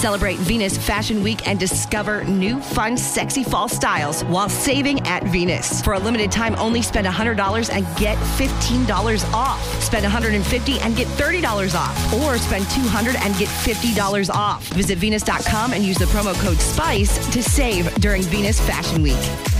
Celebrate Venus Fashion Week and discover new, fun, sexy fall styles while saving at Venus. For a limited time, only spend $100 and get $15 off. Spend 150 and get $30 off. Or spend 200 and get $50 off. Visit Venus.com and use the promo code SPICE to save during Venus Fashion Week.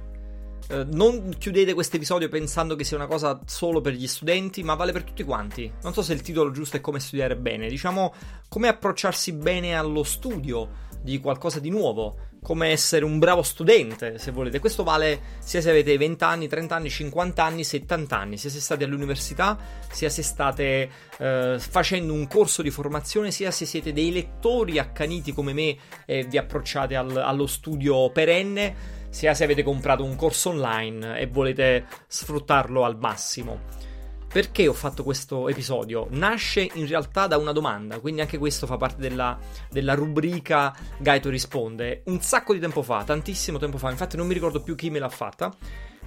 Eh, non chiudete questo episodio pensando che sia una cosa solo per gli studenti, ma vale per tutti quanti. Non so se il titolo giusto è come studiare bene, diciamo come approcciarsi bene allo studio di qualcosa di nuovo, come essere un bravo studente, se volete. Questo vale sia se avete 20 anni, 30 anni, 50 anni, 70 anni, sia se state all'università, sia se state eh, facendo un corso di formazione, sia se siete dei lettori accaniti come me e vi approcciate al- allo studio perenne sia se avete comprato un corso online e volete sfruttarlo al massimo. Perché ho fatto questo episodio? Nasce in realtà da una domanda, quindi anche questo fa parte della, della rubrica Gaito risponde. Un sacco di tempo fa, tantissimo tempo fa, infatti non mi ricordo più chi me l'ha fatta.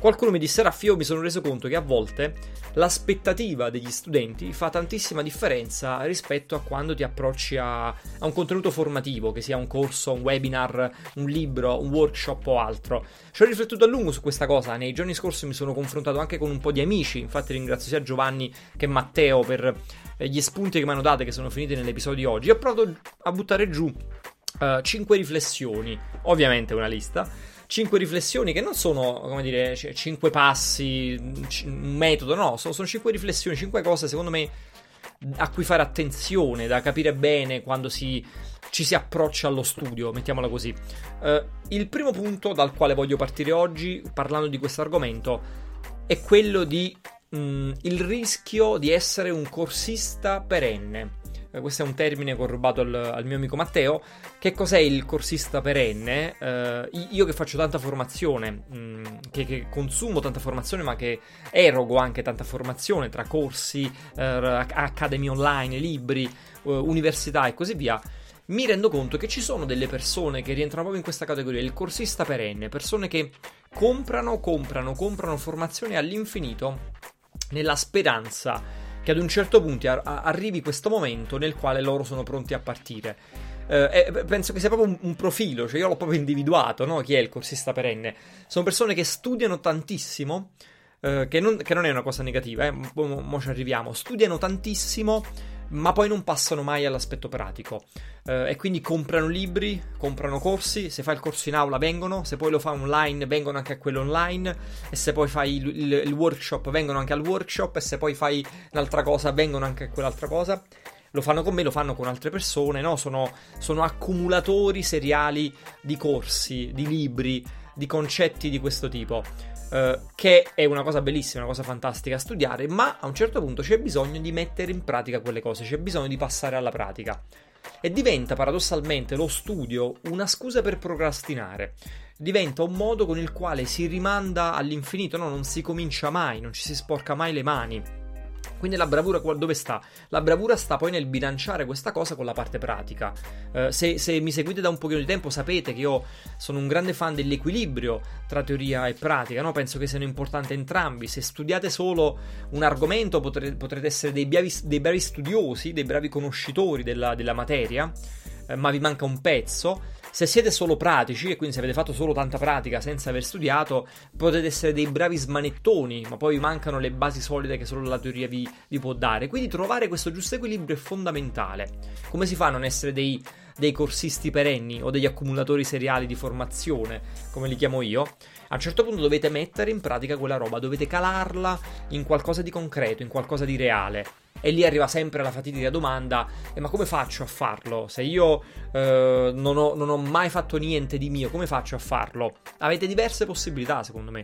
Qualcuno mi disse, Raffi, io mi sono reso conto che a volte l'aspettativa degli studenti fa tantissima differenza rispetto a quando ti approcci a, a un contenuto formativo, che sia un corso, un webinar, un libro, un workshop o altro. Ci ho riflettuto a lungo su questa cosa, nei giorni scorsi mi sono confrontato anche con un po' di amici, infatti ringrazio sia Giovanni che Matteo per eh, gli spunti che mi hanno dato che sono finiti nell'episodio di oggi. Ho provato a buttare giù 5 riflessioni, ovviamente una lista 5 riflessioni che non sono, come dire, 5 passi, un metodo, no, sono, sono 5 riflessioni, 5 cose secondo me a cui fare attenzione, da capire bene quando si, ci si approccia allo studio, mettiamola così. Uh, il primo punto dal quale voglio partire oggi, parlando di questo argomento, è quello di mm, il rischio di essere un corsista perenne. Eh, questo è un termine che ho rubato al, al, mio amico Matteo. Che cos'è il corsista perenne? Uh, io che faccio tanta formazione, mh, che, che, consumo tanta formazione, ma che erogo anche tanta formazione tra corsi, uh, accademie online, libri, uh, università e così via. Mi rendo conto che ci sono delle persone che rientrano proprio in questa categoria, il corsista perenne, persone che comprano, comprano, comprano formazione all'infinito nella speranza che ad un certo punto arrivi questo momento nel quale loro sono pronti a partire. Eh, penso che sia proprio un, un, profilo, cioè io l'ho proprio individuato, no? Chi è il corsista perenne? Sono persone che studiano tantissimo, eh, che, non, che, non, è una cosa negativa, eh? mo, mo ci arriviamo, studiano tantissimo ma poi non passano mai all'aspetto pratico. Uh, e quindi comprano libri, comprano corsi, se fai il corso in aula vengono, se poi lo fai online vengono anche a quello online, e se poi fai il, il, il workshop vengono anche al workshop, e se poi fai un'altra cosa vengono anche a quell'altra cosa. Lo fanno con me, lo fanno con altre persone, no? Sono, sono accumulatori seriali di corsi, di libri, di concetti di questo tipo. Uh, che è una cosa bellissima, una cosa fantastica studiare, ma a un certo punto c'è bisogno di mettere in pratica quelle cose, c'è bisogno di passare alla pratica. E diventa paradossalmente lo studio una scusa per procrastinare. Diventa un modo con il quale si rimanda all'infinito, no, non si comincia mai, non ci si sporca mai le mani. Quindi la bravura dove sta? La bravura sta poi nel bilanciare questa cosa con la parte pratica. Uh, se, se, mi seguite da un pochino di tempo sapete che io sono un grande fan dell'equilibrio tra teoria e pratica, no? penso che siano importanti entrambi. Se studiate solo un argomento potrete, potrete essere dei bravi, dei bravi, studiosi, dei bravi conoscitori della, della materia, uh, ma vi manca un pezzo. Se siete solo pratici e quindi se avete fatto solo tanta pratica senza aver studiato, potete essere dei bravi smanettoni, ma poi vi mancano le basi solide che solo la teoria vi, vi può dare. Quindi trovare questo giusto equilibrio è fondamentale. Come si fa a non essere dei, dei corsisti perenni o degli accumulatori seriali di formazione, come li chiamo io? A un certo punto dovete mettere in pratica quella roba, dovete calarla in qualcosa di concreto, in qualcosa di reale. E lì arriva sempre la fatidica domanda: eh, ma come faccio a farlo? Se io eh, non, ho, non ho mai fatto niente di mio, come faccio a farlo? Avete diverse possibilità, secondo me.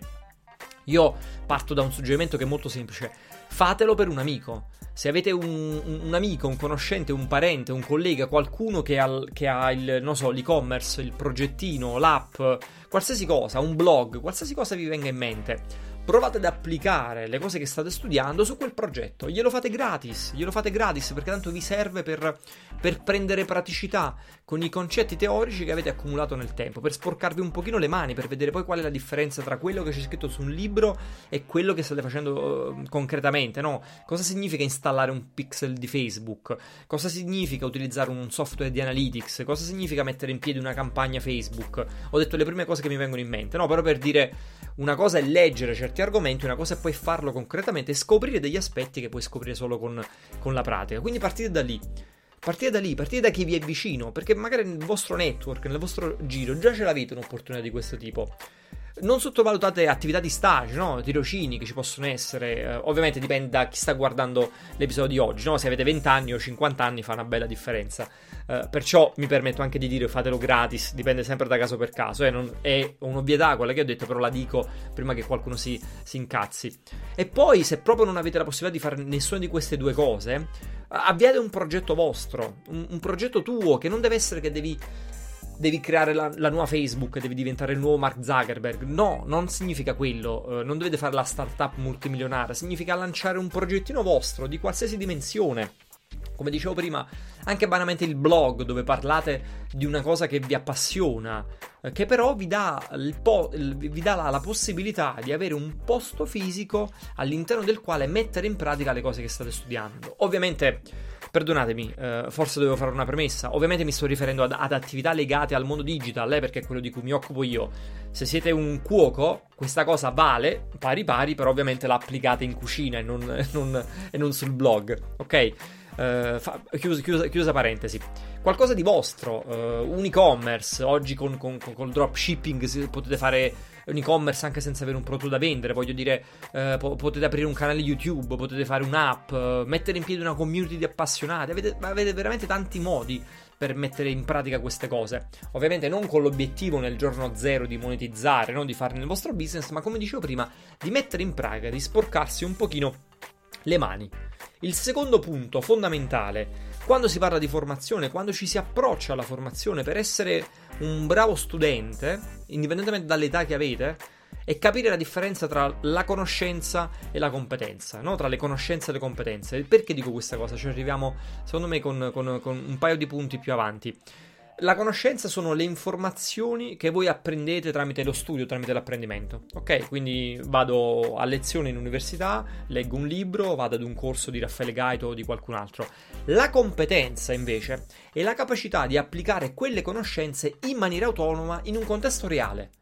Io parto da un suggerimento che è molto semplice. Fatelo per un amico. Se avete un, un amico, un conoscente, un parente, un collega, qualcuno che ha, che ha il, so, l'e-commerce, il progettino, l'app, qualsiasi cosa, un blog, qualsiasi cosa vi venga in mente provate ad applicare le cose che state studiando su quel progetto. Glielo fate gratis, glielo fate gratis perché tanto vi serve per, per, prendere praticità con i concetti teorici che avete accumulato nel tempo, per sporcarvi un pochino le mani, per vedere poi qual è la differenza tra quello che c'è scritto su un libro e quello che state facendo uh, concretamente, no? Cosa significa installare un pixel di Facebook? Cosa significa utilizzare un software di analytics? Cosa significa mettere in piedi una campagna Facebook? Ho detto le prime cose che mi vengono in mente, no? Però per dire una cosa è leggere certi argomenti, una cosa è poi farlo concretamente e scoprire degli aspetti che puoi scoprire solo con, con la pratica. Quindi partite da lì. Partite da lì, partite da chi vi è vicino, perché magari nel vostro network, nel vostro giro, già ce l'avete un'opportunità di questo tipo. Non sottovalutate attività di stage, no? tirocini che ci possono essere. Eh, ovviamente dipende da chi sta guardando l'episodio di oggi, no? Se avete 20 anni o 50 anni fa una bella differenza. Eh, perciò mi permetto anche di dire fatelo gratis, dipende sempre da caso per caso. Eh? Non, è un'ovvietà quella che ho detto, però la dico prima che qualcuno si, si incazzi. E poi, se proprio non avete la possibilità di fare nessuna di queste due cose, avviate un progetto vostro, un, un progetto tuo che non deve essere che devi devi creare la, la, nuova Facebook, devi diventare il nuovo Mark Zuckerberg. No, non significa quello. Eh, non dovete fare la startup multimilionaria. Significa lanciare un progettino vostro di qualsiasi dimensione. Come dicevo prima, anche banalmente il blog dove parlate di una cosa che vi appassiona, eh, che però vi dà, po- vi dà la, la, possibilità di avere un posto fisico all'interno del quale mettere in pratica le cose che state studiando. Ovviamente Perdonatemi, eh, forse dovevo fare una premessa. Ovviamente mi sto riferendo ad, ad attività legate al mondo digital, eh, perché è quello di cui mi occupo io. Se siete un cuoco, questa cosa vale pari pari, però ovviamente la applicate in cucina e non, non, e non sul blog, ok? Uh, fa, chiusa, chiusa, chiusa, parentesi. Qualcosa di vostro, uh, un e-commerce. Oggi con, con, con, il dropshipping potete fare un e-commerce anche senza avere un prodotto da vendere. Voglio dire, uh, po- potete aprire un canale YouTube, potete fare un'app, mettere in piedi una community di appassionati. Avete, avete veramente tanti modi per mettere in pratica queste cose. Ovviamente non con l'obiettivo nel giorno zero di monetizzare, non di farne nel vostro business, ma come dicevo prima, di mettere in pratica, di sporcarsi un pochino le mani. Il secondo punto fondamentale, quando si parla di formazione, quando ci si approccia alla formazione per essere un bravo studente, indipendentemente dall'età che avete, è capire la differenza tra la conoscenza e la competenza, no? tra le conoscenze e le competenze. Perché dico questa cosa? Ci arriviamo, secondo me, con, con, con un paio di punti più avanti. La conoscenza sono le informazioni che voi apprendete tramite lo studio, tramite l'apprendimento. Ok, quindi vado a lezione in università, leggo un libro, vado ad un corso di Raffaele Gaito o di qualcun altro. La competenza, invece, è la capacità di applicare quelle conoscenze in maniera autonoma in un contesto reale.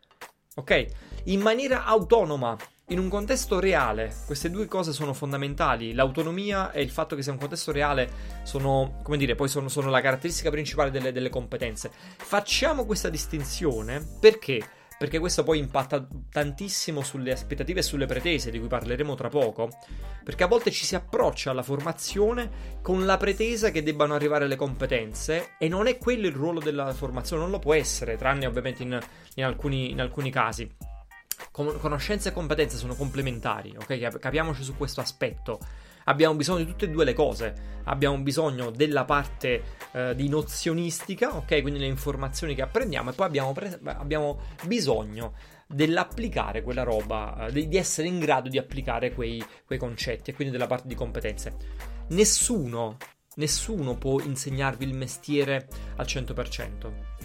Ok? In maniera autonoma in un contesto reale, queste due cose sono fondamentali. L'autonomia e il fatto che sia un contesto reale sono, come dire, poi sono, sono la caratteristica principale delle, delle, competenze. Facciamo questa distinzione perché? Perché questo poi impatta tantissimo sulle aspettative e sulle pretese, di cui parleremo tra poco. Perché a volte ci si approccia alla formazione con la pretesa che debbano arrivare le competenze, e non è quello il ruolo della formazione, non lo può essere, tranne ovviamente in, in, alcuni, in alcuni casi conoscenze e competenze sono complementari, ok? Capiamoci su questo aspetto. Abbiamo bisogno di tutte e due le cose. Abbiamo bisogno della parte eh, di nozionistica, ok? Quindi le informazioni che apprendiamo, e poi abbiamo, pre- abbiamo bisogno dell'applicare quella roba, eh, di, essere in grado di applicare quei, quei concetti, e quindi della parte di competenze. Nessuno, nessuno può insegnarvi il mestiere al 100%.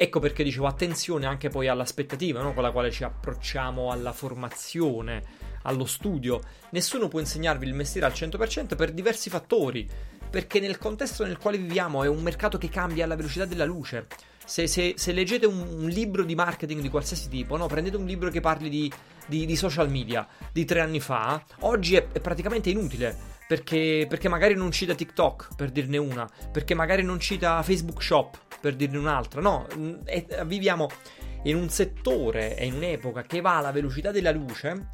Ecco perché dicevo attenzione anche poi all'aspettativa no? con la quale ci approcciamo alla formazione, allo studio. Nessuno può insegnarvi il mestiere al 100% per diversi fattori, perché nel contesto nel quale viviamo è un mercato che cambia alla velocità della luce. Se, se, se leggete un, un, libro di marketing di qualsiasi tipo, no? prendete un libro che parli di, di, di social media di tre anni fa, oggi è, è praticamente inutile perché, perché, magari non cita TikTok, per dirne una, perché magari non cita Facebook Shop, per dirne un'altra. No, è, viviamo in un settore e in un'epoca che va alla velocità della luce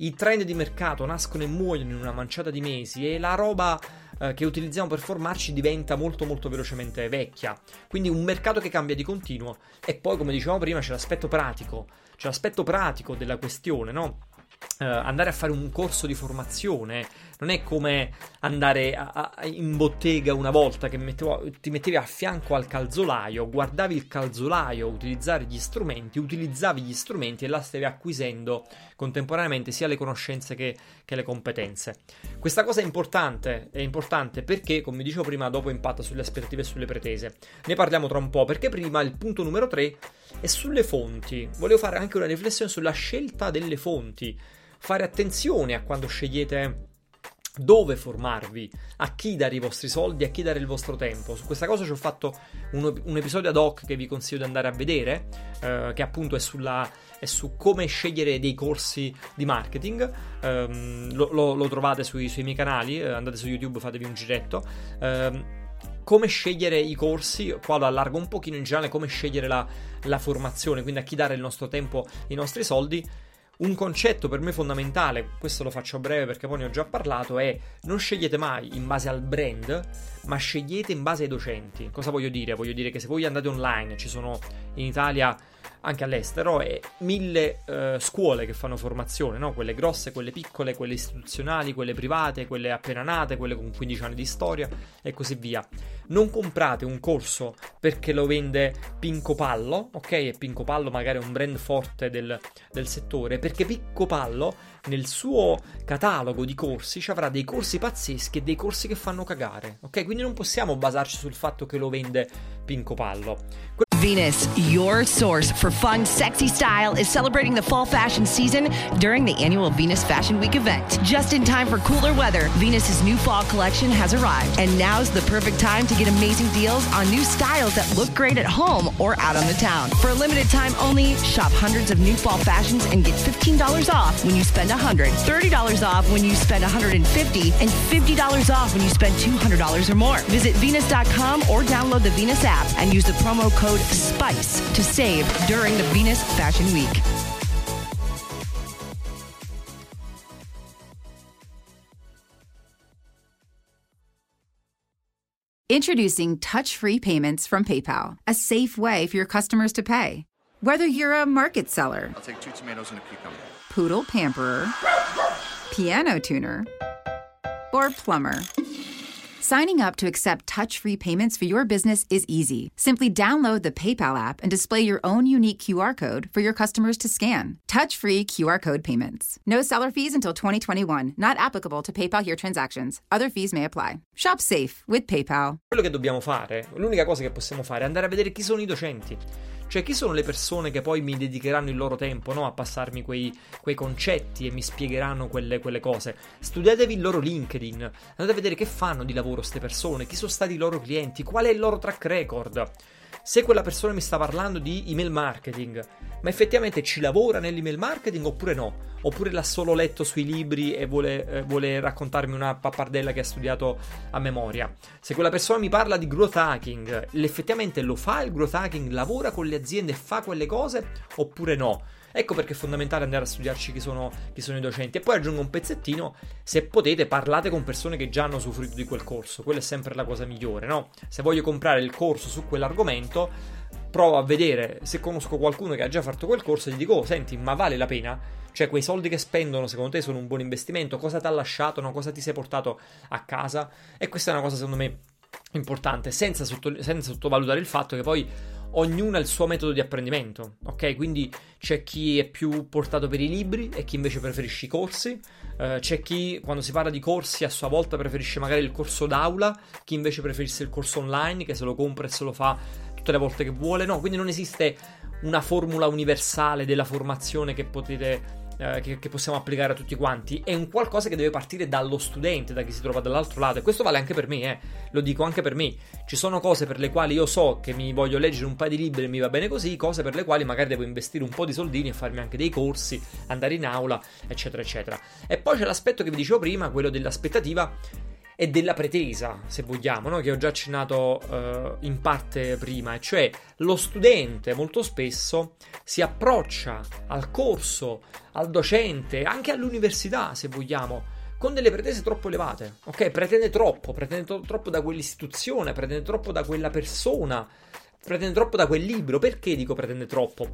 i trend di mercato nascono e muoiono in una manciata di mesi e la roba eh, che utilizziamo per formarci diventa molto molto velocemente vecchia. Quindi un mercato che cambia di continuo e poi come dicevamo prima c'è l'aspetto pratico, c'è l'aspetto pratico della questione, no? Uh, andare a fare un corso di formazione non è come andare a, a, in bottega una volta che mettevo, ti mettevi a fianco al calzolaio, guardavi il calzolaio utilizzare gli strumenti, utilizzavi gli strumenti e là stavi acquisendo contemporaneamente sia le conoscenze che, che le competenze. Questa cosa è importante, è importante perché, come dicevo prima, dopo impatta sulle aspettative e sulle pretese. Ne parliamo tra un po', perché prima il punto numero 3 è sulle fonti. Volevo fare anche una riflessione sulla scelta delle fonti. Fare attenzione a quando scegliete dove formarvi, a chi dare i vostri soldi, a chi dare il vostro tempo. Su questa cosa ci ho fatto un, un episodio ad hoc che vi consiglio di andare a vedere, eh, che appunto è, sulla, è, su come scegliere dei corsi di marketing. Um, lo, lo, lo, trovate sui, sui miei canali, eh, andate su YouTube, fatevi un giretto. Come scegliere i corsi, qua lo allargo un pochino in generale, come scegliere la, la formazione, quindi a chi dare il nostro tempo, i nostri soldi un concetto per me fondamentale, questo lo faccio a breve perché poi ne ho già parlato, è non scegliete mai in base al brand, ma scegliete in base ai docenti. Cosa voglio dire? Voglio dire che se voi andate online, ci sono in Italia anche all'estero e mille eh, scuole che fanno formazione, no? quelle grosse, quelle piccole, quelle istituzionali, quelle private, quelle appena nate, quelle con 15 anni di storia e così via. Non comprate un corso perché lo vende Pinco Pallo, ok? E Pinco Pallo magari è un brand forte del, del settore, perché Pinco Pallo nel suo catalogo di corsi ci avrà dei corsi pazzeschi e dei corsi che fanno cagare, ok? Quindi non possiamo basarci sul fatto che lo vende Pinco Pallo. Venus, your source for fun, sexy style, is celebrating the fall fashion season during the annual Venus Fashion Week event. Just in time for cooler weather, Venus's new fall collection has arrived, and now's the perfect time to get amazing deals on new styles that look great at home or out on the town. For a limited time only, shop hundreds of new fall fashions and get $15 off when you spend 100, $30 off when you spend 150, and $50 off when you spend $200 or more. Visit Venus.com or download the Venus app and use the promo code SPICE to save during the Venus Fashion Week. Introducing touch free payments from PayPal, a safe way for your customers to pay. Whether you're a market seller, I'll take two tomatoes and a cucumber, poodle pamperer, piano tuner, or plumber. Signing up to accept touch free payments for your business is easy. Simply download the PayPal app and display your own unique QR code for your customers to scan. Touch free QR code payments. No seller fees until 2021, not applicable to PayPal here transactions. Other fees may apply. Shop safe with PayPal. Quello che dobbiamo fare, l'unica cosa che possiamo fare è andare a vedere chi sono i docenti. Cioè, chi sono le persone che poi mi dedicheranno il loro tempo no? a passarmi quei, quei, concetti e mi spiegheranno quelle, quelle, cose? Studiatevi il loro LinkedIn, andate a vedere che fanno di lavoro queste persone, chi sono stati i loro clienti, qual è il loro track record se quella persona mi sta parlando di email marketing, ma effettivamente ci lavora nell'email marketing oppure no? Oppure l'ha solo letto sui libri e vuole, eh, vuole, raccontarmi una pappardella che ha studiato a memoria? Se quella persona mi parla di growth hacking, effettivamente lo fa il growth hacking, lavora con le aziende e fa quelle cose oppure no? Ecco perché è fondamentale andare a studiarci chi sono, chi sono, i docenti. E poi aggiungo un pezzettino, se potete parlate con persone che già hanno usufruito di quel corso, quella è sempre la cosa migliore, no? Se voglio comprare il corso su quell'argomento, provo a vedere se conosco qualcuno che ha già fatto quel corso e gli dico, oh, senti, ma vale la pena? Cioè, quei soldi che spendono, secondo te, sono un buon investimento? Cosa ti ha lasciato? No? Cosa ti sei portato a casa? E questa è una cosa, secondo me, importante, senza, sotto, senza sottovalutare il fatto che poi ognuno ha il suo metodo di apprendimento, ok? Quindi c'è chi è più portato per i libri e chi invece preferisce i corsi, uh, c'è chi quando si parla di corsi a sua volta preferisce magari il corso d'aula, chi invece preferisce il corso online che se lo compra e se lo fa tutte le volte che vuole, no? Quindi non esiste una formula universale della formazione che potete eh, che, che, possiamo applicare a tutti quanti, è un qualcosa che deve partire dallo studente, da chi si trova dall'altro lato. E questo vale anche per me, eh. lo dico anche per me. Ci sono cose per le quali io so che mi voglio leggere un paio di libri e mi va bene così, cose per le quali magari devo investire un po' di soldini e farmi anche dei corsi, andare in aula, eccetera, eccetera. E poi c'è l'aspetto che vi dicevo prima, quello dell'aspettativa e della pretesa, se vogliamo, no? che ho già accennato uh, in parte prima, e cioè lo studente molto spesso si approccia al corso, al docente, anche all'università, se vogliamo, con delle pretese troppo elevate, ok? Pretende troppo, pretende to- troppo da quell'istituzione, pretende troppo da quella persona, pretende troppo da quel libro. Perché dico pretende troppo?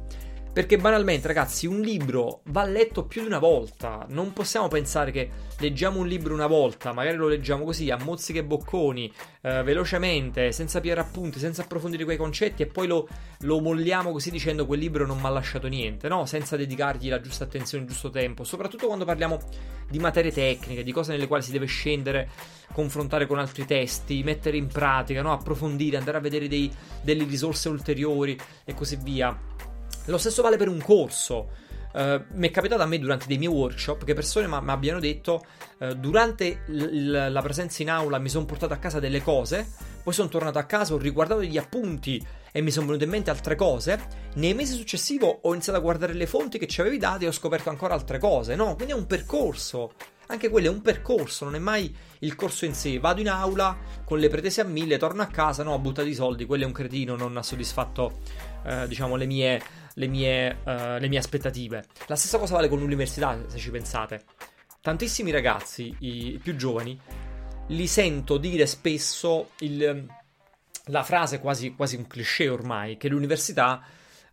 Perché banalmente, ragazzi, un libro va letto più di una volta. Non possiamo pensare che leggiamo un libro una volta, magari lo leggiamo così, a mozziche e bocconi, eh, velocemente, senza piare appunti, senza approfondire quei concetti, e poi lo, lo molliamo così dicendo quel libro non mi ha lasciato niente, no? Senza dedicargli la giusta attenzione, il giusto tempo. Soprattutto quando parliamo di materie tecniche, di cose nelle quali si deve scendere, confrontare con altri testi, mettere in pratica, no? approfondire, andare a vedere dei, delle risorse ulteriori e così via. Lo stesso vale per un corso. Uh, mi è capitato a me durante dei miei workshop che persone mi abbiano detto uh, durante l- la presenza in aula mi sono portato a casa delle cose, poi sono tornato a casa, ho riguardato gli appunti e mi sono venute in mente altre cose. Nei mesi successivi ho iniziato a guardare le fonti che ci avevi date e ho scoperto ancora altre cose. No, quindi è un percorso. Anche quello è un percorso, non è mai il corso in sé. Vado in aula con le pretese a mille, torno a casa, no, ho buttato i soldi, quello è un cretino, non ha soddisfatto, eh, diciamo, le mie le mie, uh, le mie aspettative. La stessa cosa vale con l'università, se ci pensate. Tantissimi ragazzi, i più giovani, li sento dire spesso il, la frase quasi, quasi, un cliché ormai, che l'università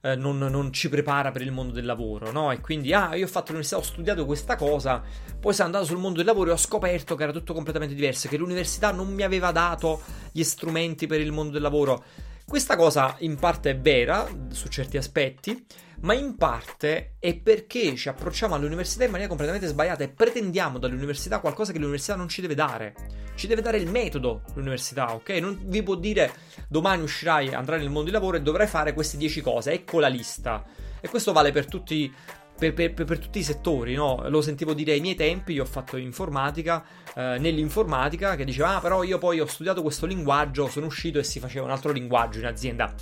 eh, non, non, ci prepara per il mondo del lavoro, no? E quindi, ah, io ho fatto l'università, ho studiato questa cosa, poi sono andato sul mondo del lavoro e ho scoperto che era tutto completamente diverso, che l'università non mi aveva dato gli strumenti per il mondo del lavoro. Questa cosa in parte è vera su certi aspetti, ma in parte è perché ci approcciamo all'università in maniera completamente sbagliata e pretendiamo dall'università qualcosa che l'università non ci deve dare. Ci deve dare il metodo l'università, ok? Non vi può dire domani uscirai, andrai nel mondo del lavoro e dovrai fare queste 10 cose, ecco la lista. E questo vale per tutti per, per, per, tutti i settori, no? Lo sentivo dire ai miei tempi, io ho fatto informatica, eh, nell'informatica, che diceva, ah però io poi ho studiato questo linguaggio, sono uscito e si faceva un altro linguaggio in azienda.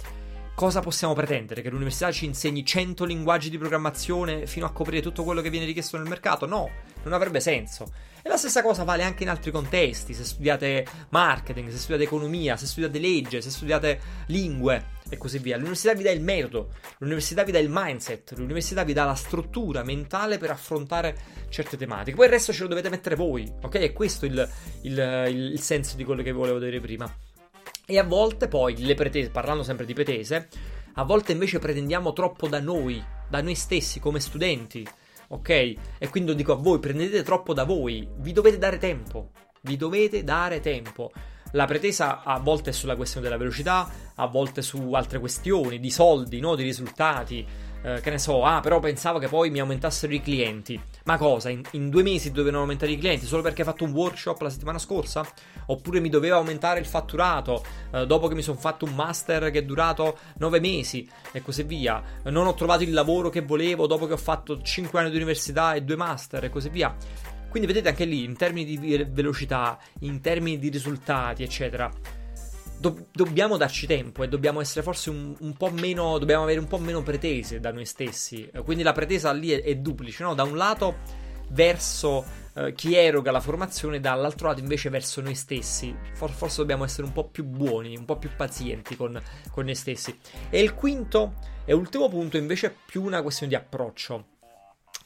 Cosa possiamo pretendere? Che l'università ci insegni 100 linguaggi di programmazione fino a coprire tutto quello che viene richiesto nel mercato? No, non avrebbe senso. E la stessa cosa vale anche in altri contesti, se studiate marketing, se studiate economia, se studiate legge, se studiate lingue e così via. L'università vi dà il metodo, l'università vi dà il mindset, l'università vi dà la struttura mentale per affrontare certe tematiche. Poi il resto ce lo dovete mettere voi, ok? E questo è il, il, il, il senso di quello che volevo dire prima. E a volte poi le pretese, parlando sempre di pretese, a volte invece pretendiamo troppo da noi, da noi stessi come studenti, ok? E quindi dico a voi, prendete troppo da voi, vi dovete dare tempo, vi dovete dare tempo. La pretesa a volte è sulla questione della velocità, a volte su altre questioni, di soldi, no? di risultati. Eh, che ne so, ah, però pensavo che poi mi aumentassero i clienti. Ma cosa? In, in, due mesi dovevano aumentare i clienti solo perché hai fatto un workshop la settimana scorsa? Oppure mi doveva aumentare il fatturato eh, dopo che mi sono fatto un master che è durato nove mesi e così via? Non ho trovato il lavoro che volevo dopo che ho fatto cinque anni di università e due master e così via. Quindi vedete anche lì, in termini di velocità, in termini di risultati, eccetera do- dobbiamo darci tempo e dobbiamo essere forse un, un, po' meno. Dobbiamo avere un po' meno pretese da noi stessi. Quindi la pretesa lì è, è duplice, no? Da un lato verso uh, chi eroga la formazione, dall'altro lato invece verso noi stessi. For- forse dobbiamo essere un po' più buoni, un po' più pazienti con, con noi stessi. E il quinto e ultimo punto invece è più una questione di approccio.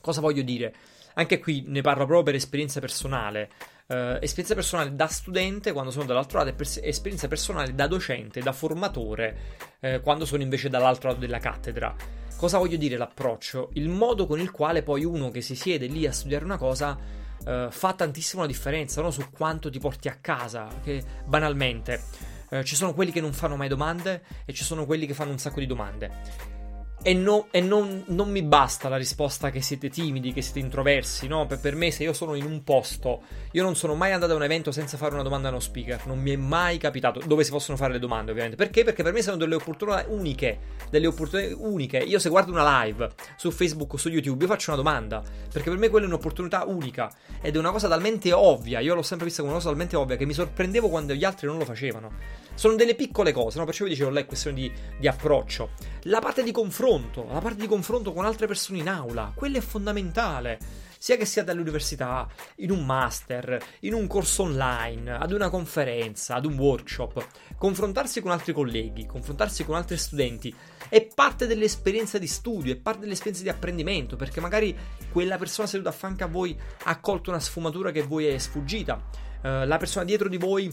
Cosa voglio dire? Anche qui ne parlo proprio per esperienza personale. Uh, esperienza personale da studente quando sono dall'altro lato e pers- esperienza personale da docente, da formatore uh, quando sono invece dall'altro lato della cattedra. Cosa voglio dire l'approccio? Il modo con il quale poi uno che si siede lì a studiare una cosa uh, fa tantissimo la differenza no? su quanto ti porti a casa, che banalmente ci sono quelli che non fanno mai domande e ci sono quelli che fanno un sacco di domande. E, no, e non, non, mi basta la risposta che siete timidi, che siete introversi, no? Per, per, me, se io sono in un posto, io non sono mai andato a un evento senza fare una domanda a uno speaker. Non mi è mai capitato. Dove si possono fare le domande, ovviamente. Perché? Perché per me sono delle opportunità uniche. Delle opportunità uniche. Io, se guardo una live su Facebook o su YouTube, io faccio una domanda. Perché per me quella è un'opportunità unica. Ed è una cosa talmente ovvia. Io l'ho sempre vista come una cosa talmente ovvia che mi sorprendevo quando gli altri non lo facevano. Sono delle piccole cose, no? Perciò vi dicevo, là è questione di, di approccio. La parte di confronto, la parte di confronto con altre persone in aula, quella è fondamentale. sia che siate all'università, in un master, in un corso online, ad una conferenza, ad un workshop, confrontarsi con altri colleghi, confrontarsi con altri studenti è parte dell'esperienza di studio, è parte dell'esperienza di apprendimento, perché magari quella persona seduta a fianco a voi ha colto una sfumatura che voi è sfuggita, uh, la persona dietro di voi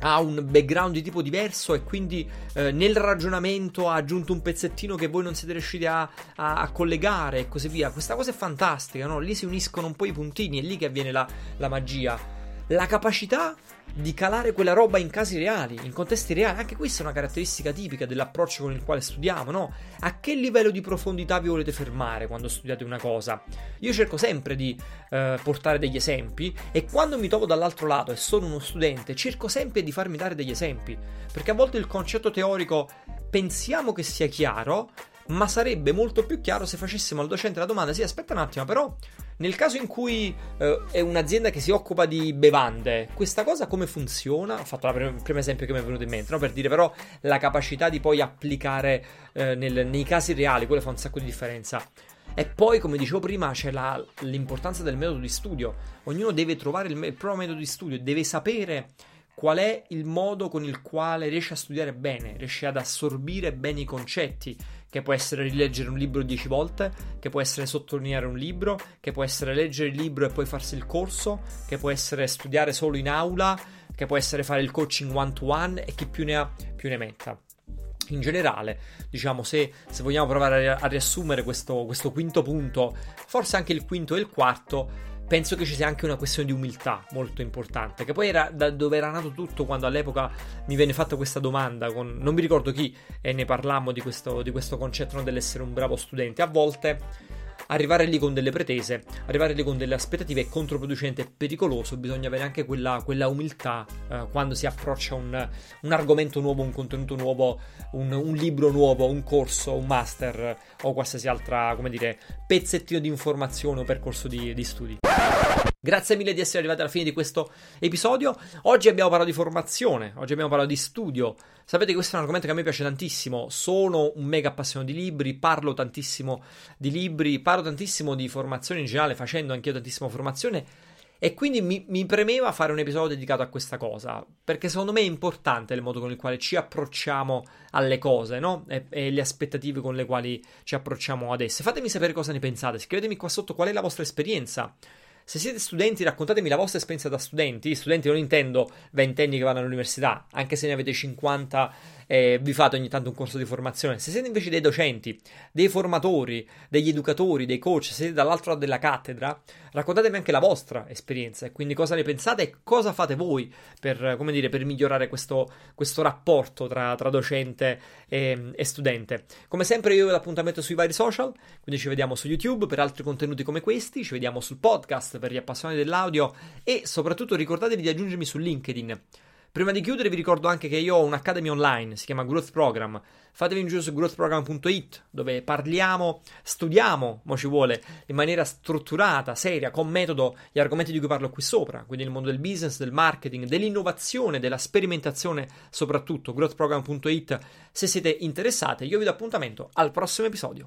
ha un background di tipo diverso e quindi eh, nel ragionamento ha aggiunto un pezzettino che voi non siete riusciti a, a, a, collegare e così via. Questa cosa è fantastica, no? Lì si uniscono un po' i puntini, è lì che avviene la, la magia. La capacità di calare quella roba in casi reali, in contesti reali. Anche questa è una caratteristica tipica dell'approccio con il quale studiamo, no? A che livello di profondità vi volete fermare quando studiate una cosa? Io cerco sempre di eh, portare degli esempi e quando mi trovo dall'altro lato e sono uno studente, cerco sempre di farmi dare degli esempi, perché a volte il concetto teorico pensiamo che sia chiaro, ma sarebbe molto più chiaro se facessimo al docente la domanda: sì, aspetta un attimo, però nel caso in cui eh, è un'azienda che si occupa di bevande, questa cosa come funziona? Ho fatto il primo esempio che mi è venuto in mente, no? per dire però la capacità di poi applicare eh, nel, nei casi reali, quello fa un sacco di differenza. E poi, come dicevo prima, c'è la, l'importanza del metodo di studio. Ognuno deve trovare il, il proprio metodo di studio, deve sapere qual è il modo con il quale riesce a studiare bene, riesce ad assorbire bene i concetti, che può essere rileggere un libro dieci volte, che può essere sottolineare un libro, che può essere leggere il libro e poi farsi il corso, che può essere studiare solo in aula, che può essere fare il coaching one to one e chi più ne ha più ne metta. In generale, diciamo, se, se vogliamo provare a, riassumere questo, questo quinto punto, forse anche il quinto e il quarto, penso che ci sia anche una questione di umiltà molto importante, che poi era da dove era nato tutto quando all'epoca mi venne fatta questa domanda, con, non mi ricordo chi, e ne parlammo di questo, di questo concetto dell'essere un bravo studente. A volte arrivare lì con delle pretese, arrivare lì con delle aspettative è controproducente e pericoloso, bisogna avere anche quella, quella umiltà eh, quando si approccia un, un, argomento nuovo, un contenuto nuovo, un, un, libro nuovo, un corso, un master o qualsiasi altra, come dire, pezzettino di informazione o percorso di, di studi. Grazie mille di essere arrivati alla fine di questo episodio. Oggi abbiamo parlato di formazione, oggi abbiamo parlato di studio. Sapete che questo è un argomento che a me piace tantissimo. Sono un mega appassionato di libri, parlo tantissimo di libri, parlo tantissimo di formazione in generale, facendo anch'io tantissima formazione. E quindi mi, mi, premeva fare un episodio dedicato a questa cosa, perché secondo me è importante il modo con il quale ci approcciamo alle cose, no? E, e, le aspettative con le quali ci approcciamo ad esse. Fatemi sapere cosa ne pensate, scrivetemi qua sotto qual è la vostra esperienza se siete studenti, raccontatemi la vostra esperienza da studenti. Studenti non intendo ventenni che vanno all'università, anche se ne avete 50 e vi fate ogni tanto un corso di formazione. Se siete invece dei docenti, dei formatori, degli educatori, dei coach, siete dall'altro lato della cattedra, raccontatemi anche la vostra esperienza e quindi cosa ne pensate e cosa fate voi per, dire, per migliorare questo, questo rapporto tra, tra docente e, e, studente. Come sempre io vi do appuntamento sui vari social, quindi ci vediamo su YouTube per altri contenuti come questi, ci vediamo sul podcast per gli appassionati dell'audio e soprattutto ricordatevi di aggiungermi su LinkedIn. Prima di chiudere vi ricordo anche che io ho un'academy online, si chiama Growth Program. Fatevi un giro su growthprogram.it dove parliamo, studiamo, mo ci vuole, in maniera strutturata, seria, con metodo gli argomenti di cui parlo qui sopra, quindi il mondo del business, del marketing, dell'innovazione, della sperimentazione, soprattutto growthprogram.it. Se siete interessati, io vi do appuntamento al prossimo episodio.